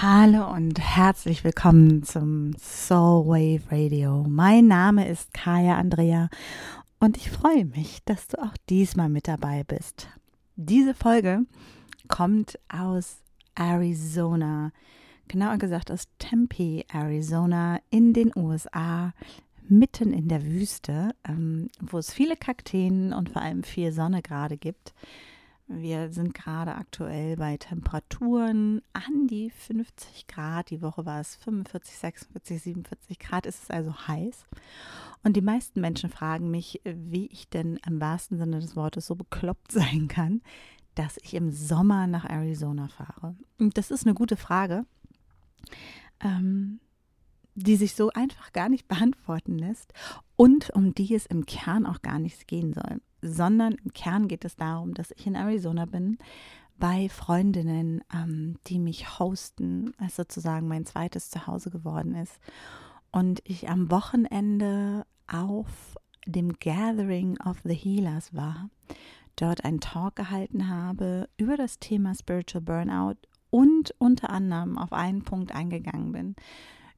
Hallo und herzlich willkommen zum Soul Wave Radio. Mein Name ist Kaya Andrea und ich freue mich, dass du auch diesmal mit dabei bist. Diese Folge kommt aus Arizona, genauer gesagt aus Tempe, Arizona in den USA, mitten in der Wüste, ähm, wo es viele Kakteen und vor allem viel Sonne gerade gibt. Wir sind gerade aktuell bei Temperaturen an die 50 Grad. Die Woche war es 45, 46, 47 Grad. Es ist also heiß. Und die meisten Menschen fragen mich, wie ich denn im wahrsten Sinne des Wortes so bekloppt sein kann, dass ich im Sommer nach Arizona fahre. Und das ist eine gute Frage, ähm, die sich so einfach gar nicht beantworten lässt und um die es im Kern auch gar nicht gehen soll sondern im Kern geht es darum, dass ich in Arizona bin bei Freundinnen, ähm, die mich hosten, was sozusagen mein zweites Zuhause geworden ist. Und ich am Wochenende auf dem Gathering of the Healers war, dort einen Talk gehalten habe über das Thema Spiritual Burnout und unter anderem auf einen Punkt eingegangen bin,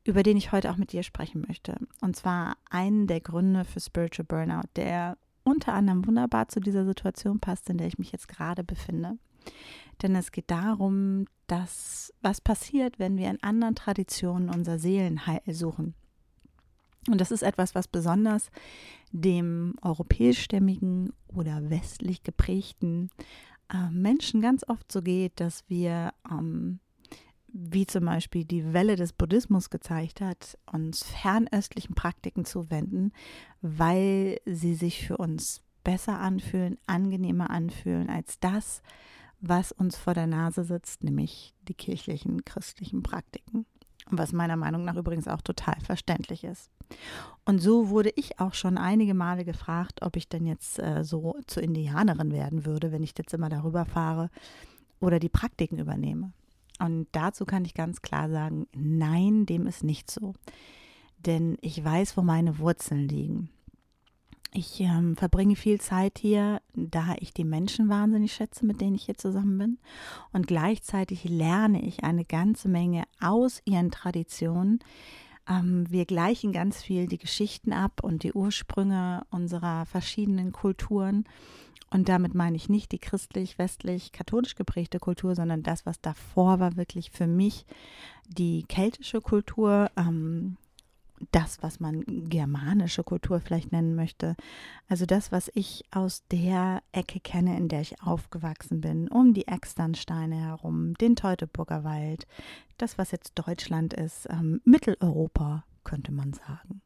über den ich heute auch mit dir sprechen möchte. Und zwar einen der Gründe für Spiritual Burnout, der unter anderem wunderbar zu dieser Situation passt, in der ich mich jetzt gerade befinde. Denn es geht darum, dass was passiert, wenn wir in anderen Traditionen unser Seelenheil suchen. Und das ist etwas, was besonders dem europäischstämmigen oder westlich geprägten äh, Menschen ganz oft so geht, dass wir ähm, wie zum Beispiel die Welle des Buddhismus gezeigt hat, uns fernöstlichen Praktiken zuwenden, weil sie sich für uns besser anfühlen, angenehmer anfühlen als das, was uns vor der Nase sitzt, nämlich die kirchlichen, christlichen Praktiken. Was meiner Meinung nach übrigens auch total verständlich ist. Und so wurde ich auch schon einige Male gefragt, ob ich denn jetzt äh, so zur Indianerin werden würde, wenn ich jetzt immer darüber fahre oder die Praktiken übernehme. Und dazu kann ich ganz klar sagen, nein, dem ist nicht so. Denn ich weiß, wo meine Wurzeln liegen. Ich ähm, verbringe viel Zeit hier, da ich die Menschen wahnsinnig schätze, mit denen ich hier zusammen bin. Und gleichzeitig lerne ich eine ganze Menge aus ihren Traditionen. Ähm, wir gleichen ganz viel die Geschichten ab und die Ursprünge unserer verschiedenen Kulturen. Und damit meine ich nicht die christlich, westlich, katholisch geprägte Kultur, sondern das, was davor war, wirklich für mich die keltische Kultur, ähm, das, was man germanische Kultur vielleicht nennen möchte. Also das, was ich aus der Ecke kenne, in der ich aufgewachsen bin, um die Externsteine herum, den Teutoburger Wald, das, was jetzt Deutschland ist, ähm, Mitteleuropa, könnte man sagen.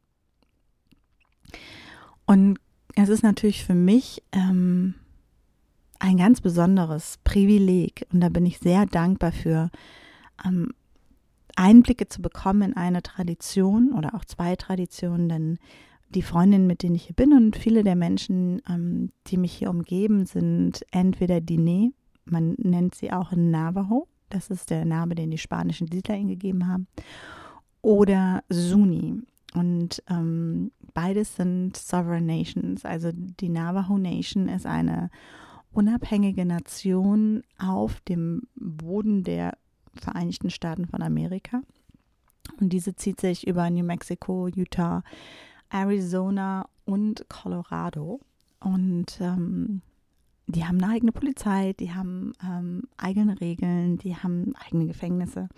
Und es ist natürlich für mich ähm, ein ganz besonderes Privileg und da bin ich sehr dankbar für, ähm, Einblicke zu bekommen in eine Tradition oder auch zwei Traditionen, denn die Freundinnen, mit denen ich hier bin und viele der Menschen, ähm, die mich hier umgeben, sind entweder Diné, man nennt sie auch Navajo, das ist der Name, den die spanischen Siedler ihnen gegeben haben, oder Suni. Und ähm, beides sind Sovereign Nations. Also die Navajo Nation ist eine unabhängige Nation auf dem Boden der Vereinigten Staaten von Amerika. Und diese zieht sich über New Mexico, Utah, Arizona und Colorado. Und ähm, die haben eine eigene Polizei, die haben ähm, eigene Regeln, die haben eigene Gefängnisse.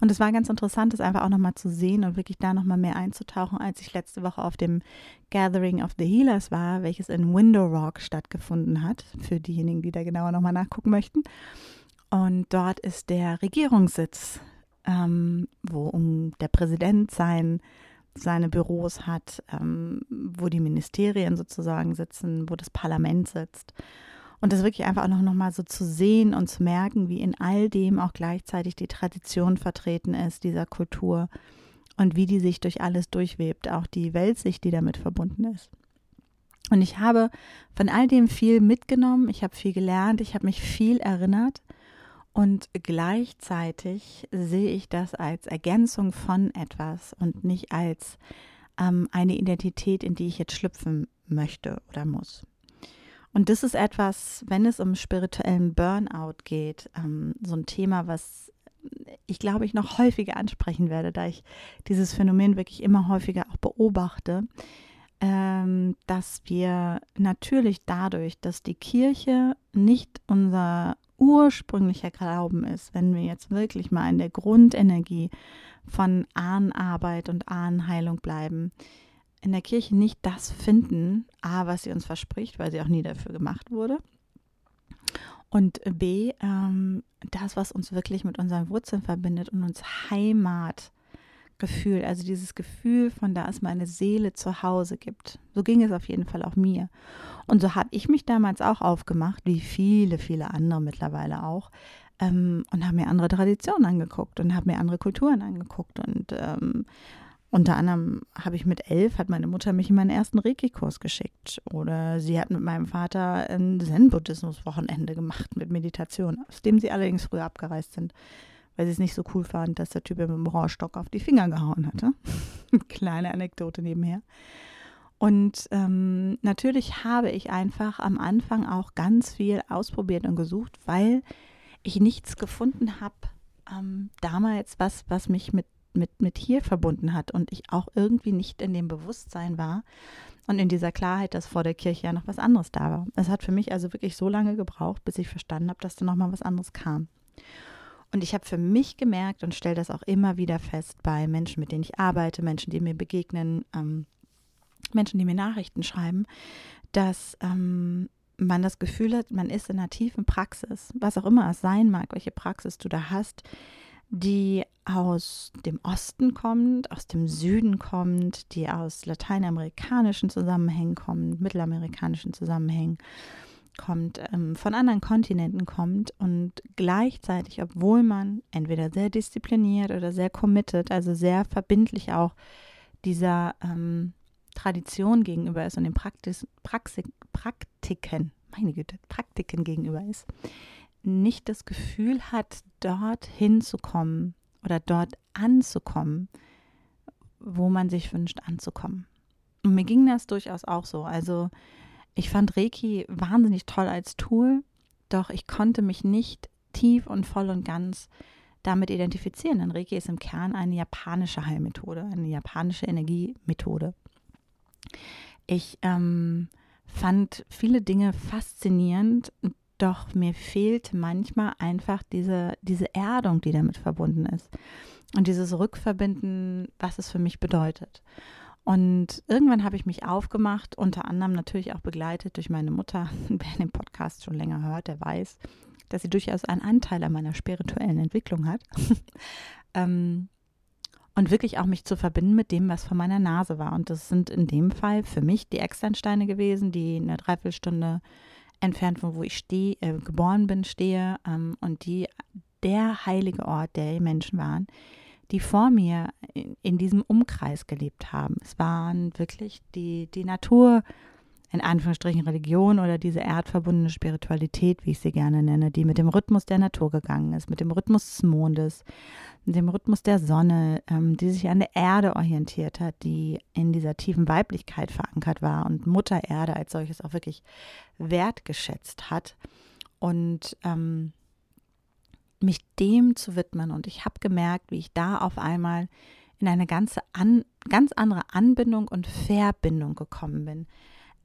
Und es war ganz interessant, das einfach auch nochmal zu sehen und wirklich da nochmal mehr einzutauchen, als ich letzte Woche auf dem Gathering of the Healers war, welches in Window Rock stattgefunden hat, für diejenigen, die da genauer nochmal nachgucken möchten. Und dort ist der Regierungssitz, ähm, wo um der Präsident sein, seine Büros hat, ähm, wo die Ministerien sozusagen sitzen, wo das Parlament sitzt. Und das wirklich einfach auch noch, mal so zu sehen und zu merken, wie in all dem auch gleichzeitig die Tradition vertreten ist, dieser Kultur und wie die sich durch alles durchwebt, auch die Weltsicht, die damit verbunden ist. Und ich habe von all dem viel mitgenommen, ich habe viel gelernt, ich habe mich viel erinnert und gleichzeitig sehe ich das als Ergänzung von etwas und nicht als ähm, eine Identität, in die ich jetzt schlüpfen möchte oder muss. Und das ist etwas, wenn es um spirituellen Burnout geht, ähm, so ein Thema, was ich glaube, ich noch häufiger ansprechen werde, da ich dieses Phänomen wirklich immer häufiger auch beobachte, ähm, dass wir natürlich dadurch, dass die Kirche nicht unser ursprünglicher Glauben ist, wenn wir jetzt wirklich mal in der Grundenergie von Ahnenarbeit und Ahnenheilung bleiben, in der Kirche nicht das finden, A, was sie uns verspricht, weil sie auch nie dafür gemacht wurde. Und B, ähm, das, was uns wirklich mit unseren Wurzeln verbindet und uns Heimatgefühl, also dieses Gefühl von da ist meine Seele zu Hause gibt. So ging es auf jeden Fall auch mir. Und so habe ich mich damals auch aufgemacht, wie viele, viele andere mittlerweile auch, ähm, und habe mir andere Traditionen angeguckt und habe mir andere Kulturen angeguckt und ähm, unter anderem habe ich mit elf, hat meine Mutter mich in meinen ersten Reiki-Kurs geschickt. Oder sie hat mit meinem Vater ein Zen-Buddhismus-Wochenende gemacht mit Meditation, aus dem sie allerdings früher abgereist sind, weil sie es nicht so cool fand, dass der Typ mit dem Rohrstock auf die Finger gehauen hatte. Kleine Anekdote nebenher. Und ähm, natürlich habe ich einfach am Anfang auch ganz viel ausprobiert und gesucht, weil ich nichts gefunden habe ähm, damals, was, was mich mit mit, mit hier verbunden hat und ich auch irgendwie nicht in dem Bewusstsein war und in dieser Klarheit, dass vor der Kirche ja noch was anderes da war. Es hat für mich also wirklich so lange gebraucht, bis ich verstanden habe, dass da nochmal was anderes kam. Und ich habe für mich gemerkt und stelle das auch immer wieder fest bei Menschen, mit denen ich arbeite, Menschen, die mir begegnen, ähm, Menschen, die mir Nachrichten schreiben, dass ähm, man das Gefühl hat, man ist in einer tiefen Praxis, was auch immer es sein mag, welche Praxis du da hast, die aus dem Osten kommt, aus dem Süden kommt, die aus lateinamerikanischen Zusammenhängen kommt, mittelamerikanischen Zusammenhängen kommt, ähm, von anderen Kontinenten kommt und gleichzeitig, obwohl man entweder sehr diszipliniert oder sehr committed, also sehr verbindlich auch dieser ähm, Tradition gegenüber ist und den Praktis, Praxi, Praktiken, meine Güte, Praktiken gegenüber ist, nicht das Gefühl hat, dort hinzukommen oder dort anzukommen, wo man sich wünscht anzukommen. Und mir ging das durchaus auch so. Also ich fand Reiki wahnsinnig toll als Tool, doch ich konnte mich nicht tief und voll und ganz damit identifizieren. Denn Reiki ist im Kern eine japanische Heilmethode, eine japanische Energiemethode. Ich ähm, fand viele Dinge faszinierend, doch mir fehlt manchmal einfach diese, diese Erdung, die damit verbunden ist. Und dieses Rückverbinden, was es für mich bedeutet. Und irgendwann habe ich mich aufgemacht, unter anderem natürlich auch begleitet durch meine Mutter. Wer den Podcast schon länger hört, der weiß, dass sie durchaus einen Anteil an meiner spirituellen Entwicklung hat. ähm, und wirklich auch mich zu verbinden mit dem, was vor meiner Nase war. Und das sind in dem Fall für mich die Externsteine gewesen, die eine Dreiviertelstunde entfernt von wo ich stehe, äh, geboren bin, stehe ähm, und die der heilige Ort der Menschen waren, die vor mir in, in, diesem Umkreis gelebt haben. Es waren wirklich die, die Natur, in Anführungsstrichen Religion oder diese erdverbundene Spiritualität, wie ich sie gerne nenne, die mit dem Rhythmus der Natur gegangen ist, mit dem Rhythmus des Mondes, mit dem Rhythmus der Sonne, ähm, die sich an der Erde orientiert hat, die in dieser tiefen Weiblichkeit verankert war und Mutter Erde als solches auch wirklich wertgeschätzt hat und ähm, mich dem zu widmen. Und ich habe gemerkt, wie ich da auf einmal in eine ganze an, ganz andere Anbindung und Verbindung gekommen bin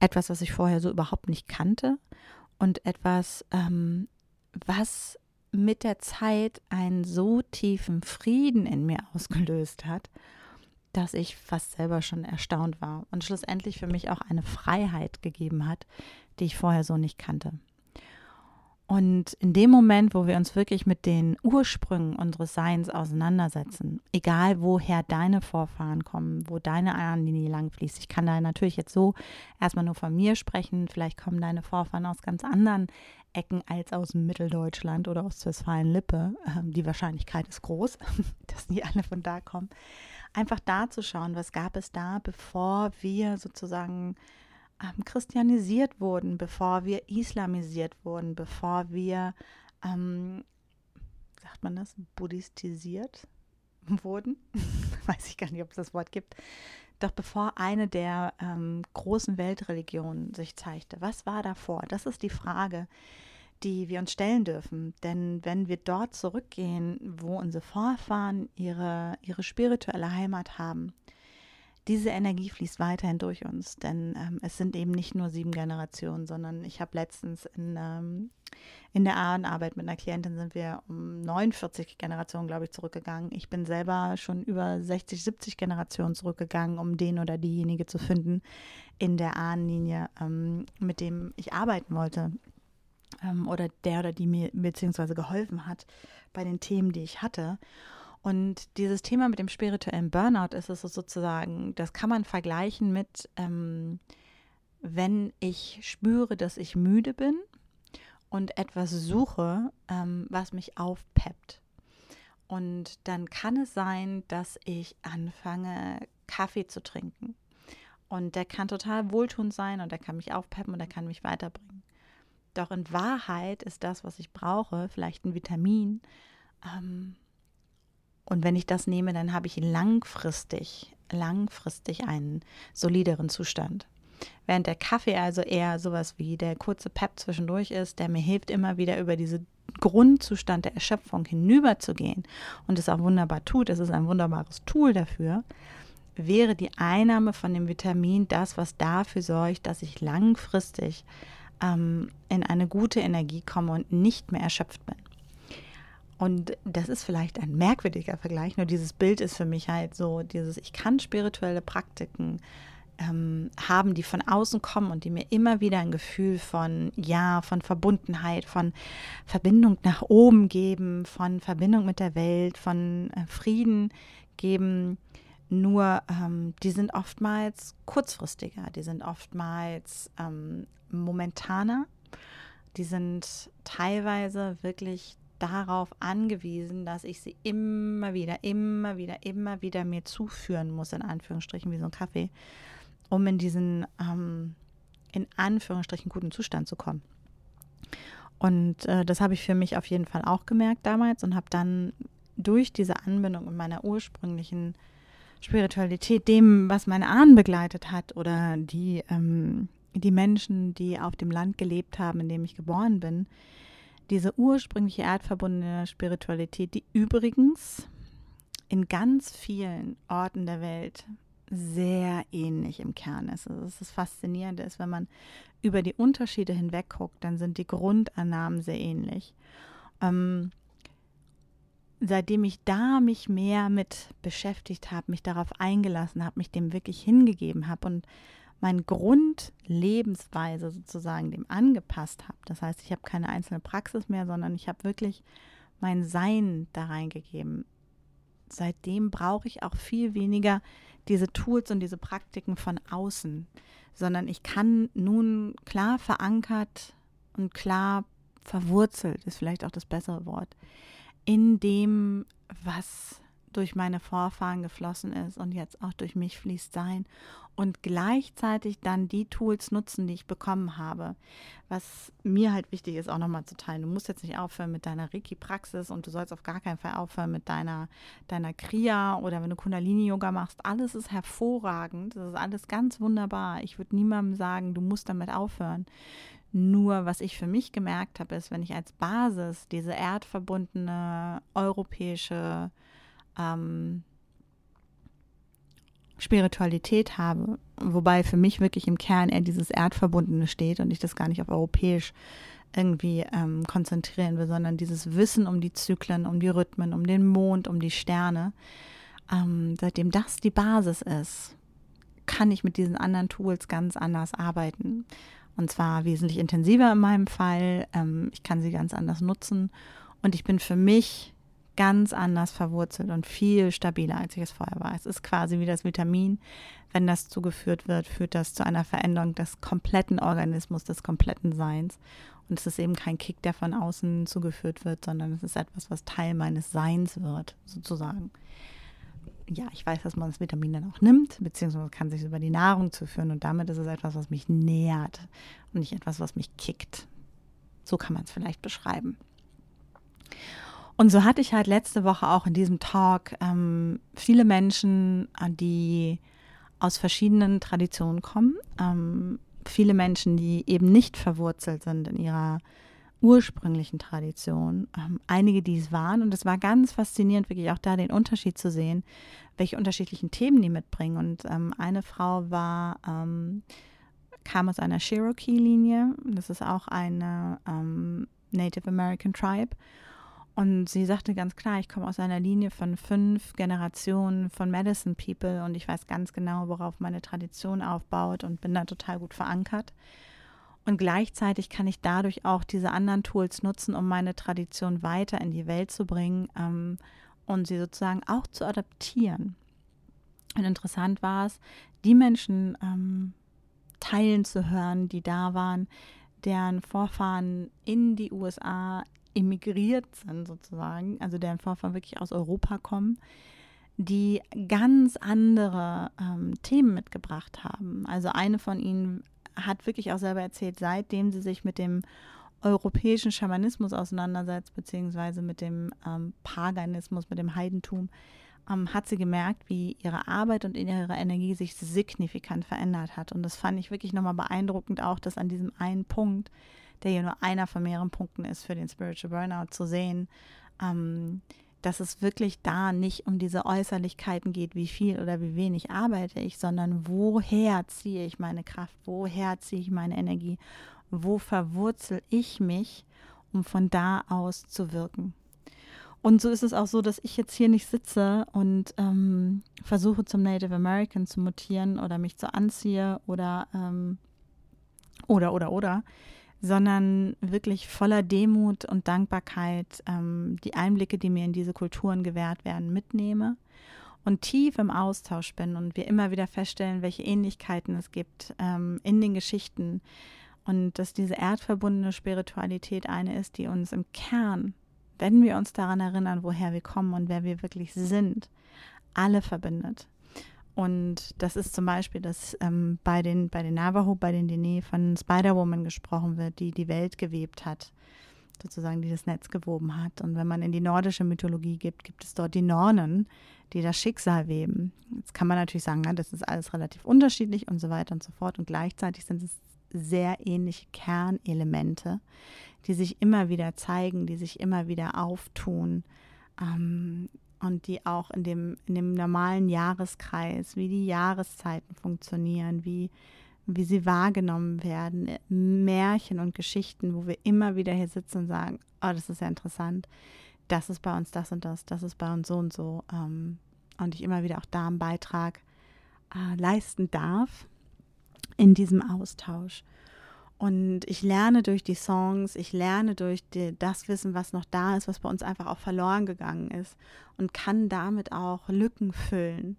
etwas, was ich vorher so überhaupt nicht kannte und etwas, ähm, was mit der Zeit einen so tiefen Frieden in mir ausgelöst hat, dass ich fast selber schon erstaunt war und schlussendlich für mich auch eine Freiheit gegeben hat, die ich vorher so nicht kannte. Und in dem Moment, wo wir uns wirklich mit den Ursprüngen unseres Seins auseinandersetzen, egal woher deine Vorfahren kommen, wo deine Ahnenlinie langfließt, ich kann da natürlich jetzt so erstmal nur von mir sprechen, vielleicht kommen deine Vorfahren aus ganz anderen Ecken als aus Mitteldeutschland oder aus Westfalen-Lippe. Ähm, die Wahrscheinlichkeit ist groß, dass die alle von da kommen. Einfach da zu schauen, was gab es da, bevor wir sozusagen ähm, christianisiert wurden, bevor wir islamisiert wurden, bevor wir, ähm, sagt man das, buddhistisiert wurden. Weiß ich gar nicht, ob es das Wort gibt. Doch bevor eine der ähm, großen Weltreligionen sich zeigte, was war davor? Das ist die Frage, die wir uns stellen dürfen. Denn wenn wir dort zurückgehen, wo unsere Vorfahren ihre, ihre spirituelle Heimat haben, diese Energie fließt weiterhin durch uns, denn ähm, es sind eben nicht nur sieben Generationen, sondern ich habe letztens in, ähm, in der Ahnenarbeit mit einer Klientin sind wir um 49 Generationen, glaube ich, zurückgegangen. Ich bin selber schon über 60, 70 Generationen zurückgegangen, um den oder diejenige zu finden in der Ahnenlinie, ähm, mit dem ich arbeiten wollte ähm, oder der oder die mir beziehungsweise geholfen hat bei den Themen, die ich hatte. Und dieses Thema mit dem spirituellen Burnout ist es sozusagen, das kann man vergleichen mit, ähm, wenn ich spüre, dass ich müde bin und etwas suche, ähm, was mich aufpeppt. Und dann kann es sein, dass ich anfange, Kaffee zu trinken. Und der kann total wohltuend sein und der kann mich aufpeppen und der kann mich weiterbringen. Doch in Wahrheit ist das, was ich brauche, vielleicht ein Vitamin, ähm, und wenn ich das nehme, dann habe ich langfristig, langfristig einen solideren Zustand. Während der Kaffee also eher sowas wie der kurze Pep zwischendurch ist, der mir hilft, immer wieder über diesen Grundzustand der Erschöpfung hinüberzugehen und es auch wunderbar tut, es ist ein wunderbares Tool dafür, wäre die Einnahme von dem Vitamin das, was dafür sorgt, dass ich langfristig ähm, in eine gute Energie komme und nicht mehr erschöpft bin. Und das ist vielleicht ein merkwürdiger Vergleich, nur dieses Bild ist für mich halt so, dieses, ich kann spirituelle Praktiken ähm, haben, die von außen kommen und die mir immer wieder ein Gefühl von, ja, von Verbundenheit, von Verbindung nach oben geben, von Verbindung mit der Welt, von äh, Frieden geben. Nur ähm, die sind oftmals kurzfristiger, die sind oftmals ähm, momentaner, die sind teilweise wirklich darauf angewiesen, dass ich sie immer wieder, immer wieder, immer wieder mir zuführen muss, in Anführungsstrichen, wie so ein Kaffee, um in diesen, ähm, in Anführungsstrichen, guten Zustand zu kommen. Und äh, das habe ich für mich auf jeden Fall auch gemerkt damals und habe dann durch diese Anbindung in meiner ursprünglichen Spiritualität, dem, was meine Ahnen begleitet hat oder die, ähm, die Menschen, die auf dem Land gelebt haben, in dem ich geboren bin, diese ursprüngliche erdverbundene Spiritualität, die übrigens in ganz vielen Orten der Welt sehr ähnlich im Kern ist. Also das Faszinierende ist, wenn man über die Unterschiede hinweg guckt, dann sind die Grundannahmen sehr ähnlich. Ähm, seitdem ich da mich mehr mit beschäftigt habe, mich darauf eingelassen habe, mich dem wirklich hingegeben habe und meine Grundlebensweise sozusagen dem angepasst habe. Das heißt, ich habe keine einzelne Praxis mehr, sondern ich habe wirklich mein Sein da reingegeben. Seitdem brauche ich auch viel weniger diese Tools und diese Praktiken von außen, sondern ich kann nun klar verankert und klar verwurzelt, ist vielleicht auch das bessere Wort, in dem, was durch meine Vorfahren geflossen ist und jetzt auch durch mich fließt sein und gleichzeitig dann die Tools nutzen, die ich bekommen habe. Was mir halt wichtig ist, auch nochmal zu teilen. Du musst jetzt nicht aufhören mit deiner Reiki-Praxis und du sollst auf gar keinen Fall aufhören mit deiner, deiner Kriya oder wenn du Kundalini-Yoga machst. Alles ist hervorragend. Das ist alles ganz wunderbar. Ich würde niemandem sagen, du musst damit aufhören. Nur was ich für mich gemerkt habe, ist, wenn ich als Basis diese erdverbundene europäische ähm, Spiritualität habe, wobei für mich wirklich im Kern eher dieses Erdverbundene steht und ich das gar nicht auf europäisch irgendwie ähm, konzentrieren will, sondern dieses Wissen um die Zyklen, um die Rhythmen, um den Mond, um die Sterne. Ähm, seitdem das die Basis ist, kann ich mit diesen anderen Tools ganz anders arbeiten. Und zwar wesentlich intensiver in meinem Fall. Ähm, ich kann sie ganz anders nutzen. Und ich bin für mich ganz anders verwurzelt und viel stabiler, als ich es vorher war. Es ist quasi wie das Vitamin. Wenn das zugeführt wird, führt das zu einer Veränderung des kompletten Organismus, des kompletten Seins. Und es ist eben kein Kick, der von außen zugeführt wird, sondern es ist etwas, was Teil meines Seins wird, sozusagen. Ja, ich weiß, dass man das Vitamin dann auch nimmt, beziehungsweise kann sich über die Nahrung zuführen und damit ist es etwas, was mich nährt und nicht etwas, was mich kickt. So kann man es vielleicht beschreiben. Und so hatte ich halt letzte Woche auch in diesem Talk ähm, viele Menschen, äh, die aus verschiedenen Traditionen kommen. Ähm, viele Menschen, die eben nicht verwurzelt sind in ihrer ursprünglichen Tradition, ähm, einige, die es waren. Und es war ganz faszinierend, wirklich auch da den Unterschied zu sehen, welche unterschiedlichen Themen die mitbringen. Und ähm, eine Frau war, ähm, kam aus einer Cherokee-Linie. Das ist auch eine ähm, Native American Tribe. Und sie sagte ganz klar, ich komme aus einer Linie von fünf Generationen von Medicine People und ich weiß ganz genau, worauf meine Tradition aufbaut und bin da total gut verankert. Und gleichzeitig kann ich dadurch auch diese anderen Tools nutzen, um meine Tradition weiter in die Welt zu bringen ähm, und sie sozusagen auch zu adaptieren. Und interessant war es, die Menschen ähm, teilen zu hören, die da waren, deren Vorfahren in die USA emigriert sind sozusagen, also deren Vorfahren wirklich aus Europa kommen, die ganz andere ähm, Themen mitgebracht haben. Also eine von ihnen hat wirklich auch selber erzählt, seitdem sie sich mit dem europäischen Schamanismus auseinandersetzt, beziehungsweise mit dem ähm, Paganismus, mit dem Heidentum, ähm, hat sie gemerkt, wie ihre Arbeit und ihre Energie sich signifikant verändert hat. Und das fand ich wirklich nochmal beeindruckend, auch dass an diesem einen Punkt, der ja nur einer von mehreren Punkten ist für den Spiritual Burnout, zu sehen, ähm, dass es wirklich da nicht um diese Äußerlichkeiten geht, wie viel oder wie wenig arbeite ich, sondern woher ziehe ich meine Kraft, woher ziehe ich meine Energie, wo verwurzel ich mich, um von da aus zu wirken. Und so ist es auch so, dass ich jetzt hier nicht sitze und ähm, versuche zum Native American zu mutieren oder mich zu anziehe oder ähm, oder oder oder, sondern wirklich voller Demut und Dankbarkeit ähm, die Einblicke, die mir in diese Kulturen gewährt werden, mitnehme und tief im Austausch bin und wir immer wieder feststellen, welche Ähnlichkeiten es gibt ähm, in den Geschichten und dass diese erdverbundene Spiritualität eine ist, die uns im Kern, wenn wir uns daran erinnern, woher wir kommen und wer wir wirklich sind, alle verbindet. Und das ist zum Beispiel, dass ähm, bei, den, bei den Navajo, bei den Dene von Spider-Woman gesprochen wird, die die Welt gewebt hat, sozusagen, die das Netz gewoben hat. Und wenn man in die nordische Mythologie gibt, gibt es dort die Nornen, die das Schicksal weben. Jetzt kann man natürlich sagen, ja, das ist alles relativ unterschiedlich und so weiter und so fort. Und gleichzeitig sind es sehr ähnliche Kernelemente, die sich immer wieder zeigen, die sich immer wieder auftun. Ähm, und die auch in dem, in dem normalen Jahreskreis, wie die Jahreszeiten funktionieren, wie, wie sie wahrgenommen werden, Märchen und Geschichten, wo wir immer wieder hier sitzen und sagen, oh, das ist ja interessant, das ist bei uns das und das, das ist bei uns so und so. Ähm, und ich immer wieder auch da einen Beitrag äh, leisten darf in diesem Austausch. Und ich lerne durch die Songs, ich lerne durch die, das Wissen, was noch da ist, was bei uns einfach auch verloren gegangen ist und kann damit auch Lücken füllen.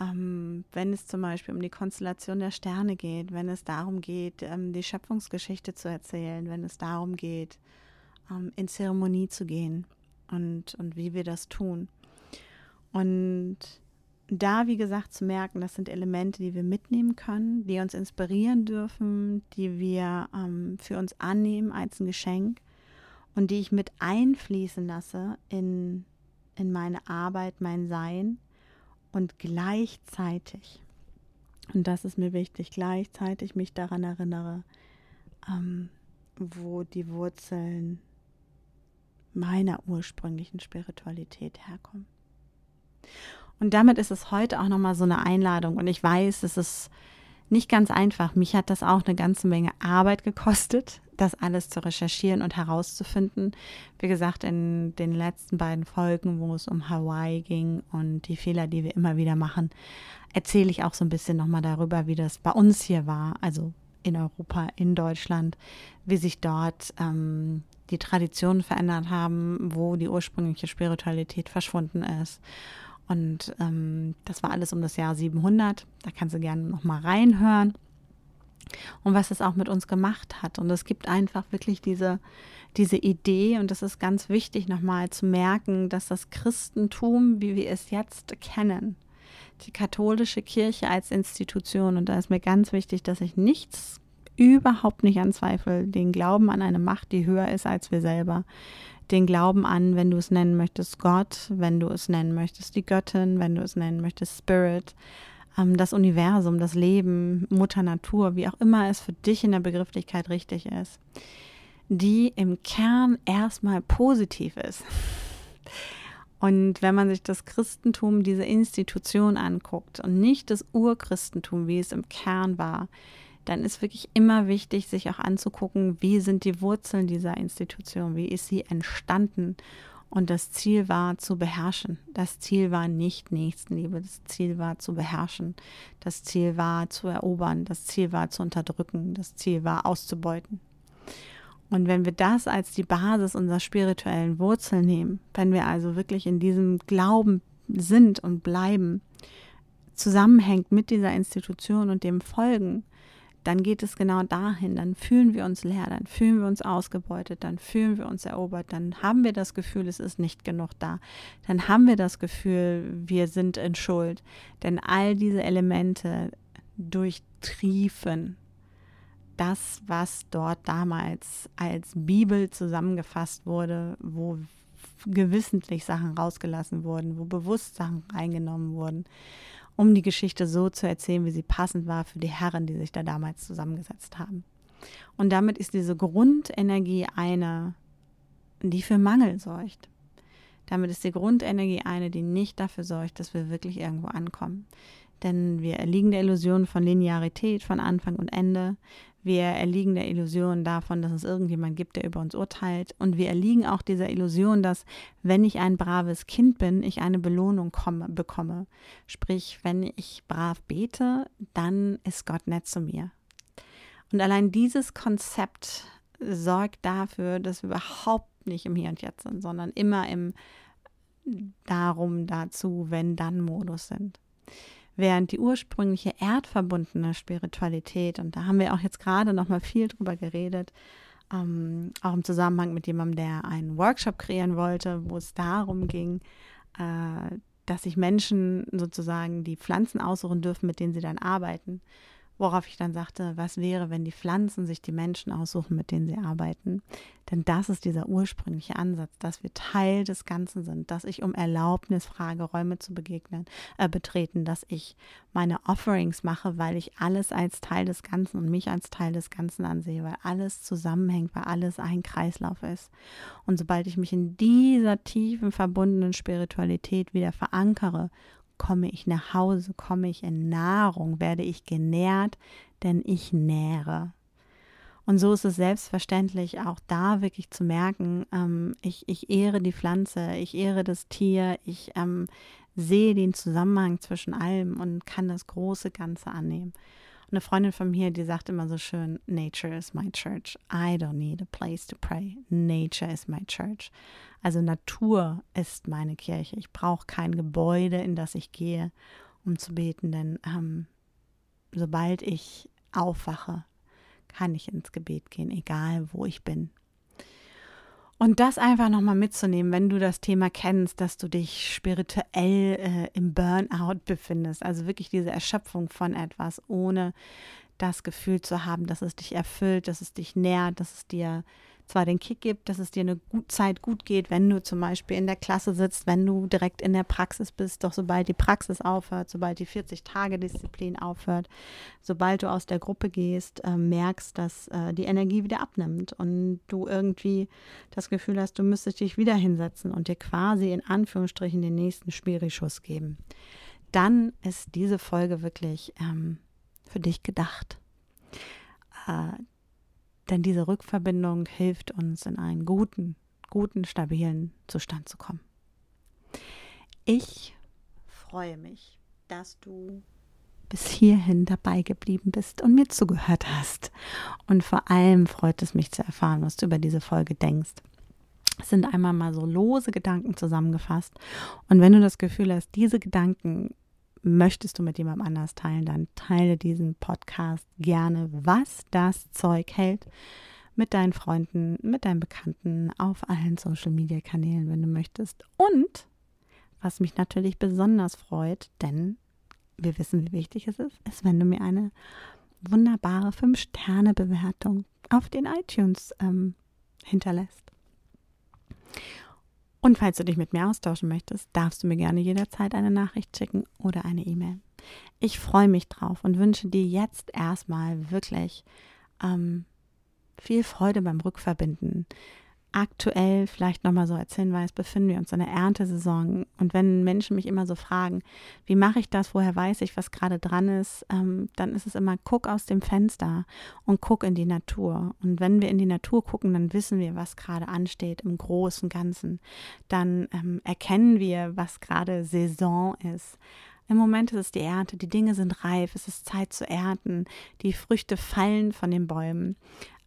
Ähm, wenn es zum Beispiel um die Konstellation der Sterne geht, wenn es darum geht, ähm, die Schöpfungsgeschichte zu erzählen, wenn es darum geht, ähm, in Zeremonie zu gehen und, und wie wir das tun. Und da, wie gesagt, zu merken, das sind Elemente, die wir mitnehmen können, die uns inspirieren dürfen, die wir ähm, für uns annehmen als ein Geschenk und die ich mit einfließen lasse in, in meine Arbeit, mein Sein und gleichzeitig, und das ist mir wichtig, gleichzeitig mich daran erinnere, ähm, wo die Wurzeln meiner ursprünglichen Spiritualität herkommen. Und damit ist es heute auch nochmal so eine Einladung. Und ich weiß, es ist nicht ganz einfach. Mich hat das auch eine ganze Menge Arbeit gekostet, das alles zu recherchieren und herauszufinden. Wie gesagt, in den letzten beiden Folgen, wo es um Hawaii ging und die Fehler, die wir immer wieder machen, erzähle ich auch so ein bisschen nochmal darüber, wie das bei uns hier war, also in Europa, in Deutschland, wie sich dort ähm, die Traditionen verändert haben, wo die ursprüngliche Spiritualität verschwunden ist und ähm, das war alles um das Jahr 700. Da kannst du gerne noch mal reinhören. Und was es auch mit uns gemacht hat. Und es gibt einfach wirklich diese, diese Idee, und das ist ganz wichtig nochmal zu merken, dass das Christentum, wie wir es jetzt kennen, die katholische Kirche als Institution, und da ist mir ganz wichtig, dass ich nichts überhaupt nicht anzweifle, den Glauben an eine Macht, die höher ist als wir selber, den Glauben an, wenn du es nennen möchtest, Gott, wenn du es nennen möchtest, die Göttin, wenn du es nennen möchtest, Spirit, ähm, das Universum, das Leben, Mutter Natur, wie auch immer es für dich in der Begrifflichkeit richtig ist. die im Kern erstmal positiv ist. Und wenn man sich das Christentum, diese Institution anguckt und nicht das Urchristentum, wie es im Kern war, dann ist wirklich immer wichtig, sich auch anzugucken, wie sind die Wurzeln dieser Institution, wie ist sie entstanden. Und das Ziel war zu beherrschen. Das Ziel war nicht Nächstenliebe. Das Ziel war zu beherrschen. Das Ziel war zu erobern. Das Ziel war zu unterdrücken. Das Ziel war auszubeuten. Und wenn wir das als die Basis unserer spirituellen Wurzel nehmen, wenn wir also wirklich in diesem Glauben sind und bleiben, zusammenhängt mit dieser Institution und dem Folgen, dann geht es genau dahin, dann fühlen wir uns leer, dann fühlen wir uns ausgebeutet, dann fühlen wir uns erobert, dann haben wir das Gefühl, es ist nicht genug da, dann haben wir das Gefühl, wir sind in Schuld, denn all diese Elemente durchtriefen das, was dort damals als Bibel zusammengefasst wurde, wo gewissentlich Sachen rausgelassen wurden, wo bewusst Sachen reingenommen wurden, um die Geschichte so zu erzählen, wie sie passend war für die Herren, die sich da damals zusammengesetzt haben. Und damit ist diese Grundenergie eine, die für Mangel sorgt. Damit ist die Grundenergie eine, die nicht dafür sorgt, dass wir wirklich irgendwo ankommen. Denn wir erliegen der Illusion von Linearität, von Anfang und Ende. Wir erliegen der Illusion davon, dass es irgendjemand gibt, der über uns urteilt. Und wir erliegen auch dieser Illusion, dass, wenn ich ein braves Kind bin, ich eine Belohnung komme, bekomme. Sprich, wenn ich brav bete, dann ist Gott nett zu mir. Und allein dieses Konzept sorgt dafür, dass wir überhaupt nicht im Hier und Jetzt sind, sondern immer im Darum, dazu, wenn dann Modus sind. Während die ursprüngliche erdverbundene Spiritualität, und da haben wir auch jetzt gerade noch mal viel drüber geredet, ähm, auch im Zusammenhang mit jemandem, der einen Workshop kreieren wollte, wo es darum ging, äh, dass sich Menschen sozusagen die Pflanzen aussuchen dürfen, mit denen sie dann arbeiten. Worauf ich dann sagte, was wäre, wenn die Pflanzen sich die Menschen aussuchen, mit denen sie arbeiten? Denn das ist dieser ursprüngliche Ansatz, dass wir Teil des Ganzen sind, dass ich um Erlaubnis frage, Räume zu begegnen, äh, betreten, dass ich meine Offerings mache, weil ich alles als Teil des Ganzen und mich als Teil des Ganzen ansehe, weil alles zusammenhängt, weil alles ein Kreislauf ist. Und sobald ich mich in dieser tiefen verbundenen Spiritualität wieder verankere komme ich nach Hause, komme ich in Nahrung, werde ich genährt, denn ich nähre. Und so ist es selbstverständlich auch da wirklich zu merken, ähm, ich, ich ehre die Pflanze, ich ehre das Tier, ich ähm, sehe den Zusammenhang zwischen allem und kann das große Ganze annehmen eine Freundin von mir, die sagt immer so schön, Nature is my church. I don't need a place to pray. Nature is my church. Also Natur ist meine Kirche. Ich brauche kein Gebäude, in das ich gehe, um zu beten, denn ähm, sobald ich aufwache, kann ich ins Gebet gehen, egal wo ich bin. Und das einfach nochmal mitzunehmen, wenn du das Thema kennst, dass du dich spirituell äh, im Burnout befindest, also wirklich diese Erschöpfung von etwas, ohne das Gefühl zu haben, dass es dich erfüllt, dass es dich nährt, dass es dir zwar den Kick gibt, dass es dir eine gut Zeit gut geht, wenn du zum Beispiel in der Klasse sitzt, wenn du direkt in der Praxis bist, doch sobald die Praxis aufhört, sobald die 40-Tage-Disziplin aufhört, sobald du aus der Gruppe gehst, äh, merkst, dass äh, die Energie wieder abnimmt und du irgendwie das Gefühl hast, du müsstest dich wieder hinsetzen und dir quasi in Anführungsstrichen den nächsten Spirischuss geben. Dann ist diese Folge wirklich ähm, für dich gedacht. Äh, denn diese Rückverbindung hilft uns in einen guten, guten, stabilen Zustand zu kommen. Ich freue mich, dass du bis hierhin dabei geblieben bist und mir zugehört hast. Und vor allem freut es mich zu erfahren, was du über diese Folge denkst. Es sind einmal mal so lose Gedanken zusammengefasst. Und wenn du das Gefühl hast, diese Gedanken möchtest du mit jemandem anders teilen, dann teile diesen Podcast gerne, was das Zeug hält, mit deinen Freunden, mit deinen Bekannten, auf allen Social-Media-Kanälen, wenn du möchtest. Und was mich natürlich besonders freut, denn wir wissen, wie wichtig es ist, ist, wenn du mir eine wunderbare 5-Sterne-Bewertung auf den iTunes ähm, hinterlässt. Und falls du dich mit mir austauschen möchtest, darfst du mir gerne jederzeit eine Nachricht schicken oder eine E-Mail. Ich freue mich drauf und wünsche dir jetzt erstmal wirklich ähm, viel Freude beim Rückverbinden. Aktuell, vielleicht nochmal so als Hinweis, befinden wir uns in der Erntesaison. Und wenn Menschen mich immer so fragen, wie mache ich das, woher weiß ich, was gerade dran ist, ähm, dann ist es immer, guck aus dem Fenster und guck in die Natur. Und wenn wir in die Natur gucken, dann wissen wir, was gerade ansteht im großen Ganzen. Dann ähm, erkennen wir, was gerade Saison ist. Im Moment ist es die Ernte, die Dinge sind reif, es ist Zeit zu ernten, die Früchte fallen von den Bäumen,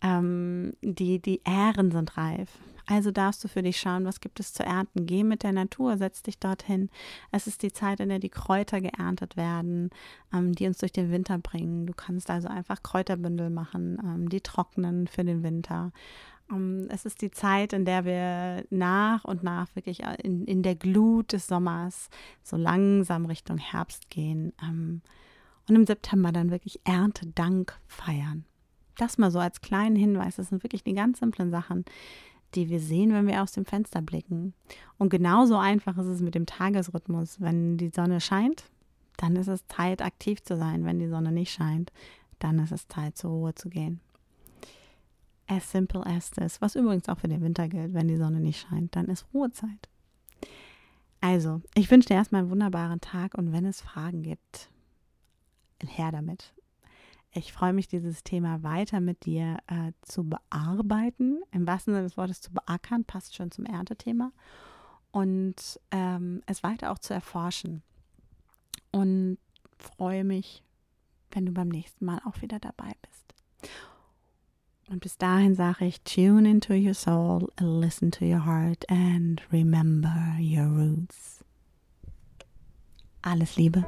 ähm, die, die Ähren sind reif. Also darfst du für dich schauen, was gibt es zu ernten. Geh mit der Natur, setz dich dorthin. Es ist die Zeit, in der die Kräuter geerntet werden, ähm, die uns durch den Winter bringen. Du kannst also einfach Kräuterbündel machen, ähm, die trocknen für den Winter. Ähm, es ist die Zeit, in der wir nach und nach wirklich äh, in, in der Glut des Sommers so langsam Richtung Herbst gehen ähm, und im September dann wirklich Erntedank feiern. Das mal so als kleinen Hinweis. Das sind wirklich die ganz simplen Sachen, die wir sehen, wenn wir aus dem Fenster blicken. Und genauso einfach ist es mit dem Tagesrhythmus. Wenn die Sonne scheint, dann ist es Zeit, aktiv zu sein. Wenn die Sonne nicht scheint, dann ist es Zeit, zur Ruhe zu gehen. As simple as this. Was übrigens auch für den Winter gilt. Wenn die Sonne nicht scheint, dann ist Ruhezeit. Also, ich wünsche dir erstmal einen wunderbaren Tag und wenn es Fragen gibt, her damit. Ich freue mich, dieses Thema weiter mit dir äh, zu bearbeiten. Im wahrsten Sinne des Wortes zu beackern, passt schon zum Erntethema. Und ähm, es weiter auch zu erforschen. Und freue mich, wenn du beim nächsten Mal auch wieder dabei bist. Und bis dahin sage ich, tune into your soul, listen to your heart and remember your roots. Alles Liebe.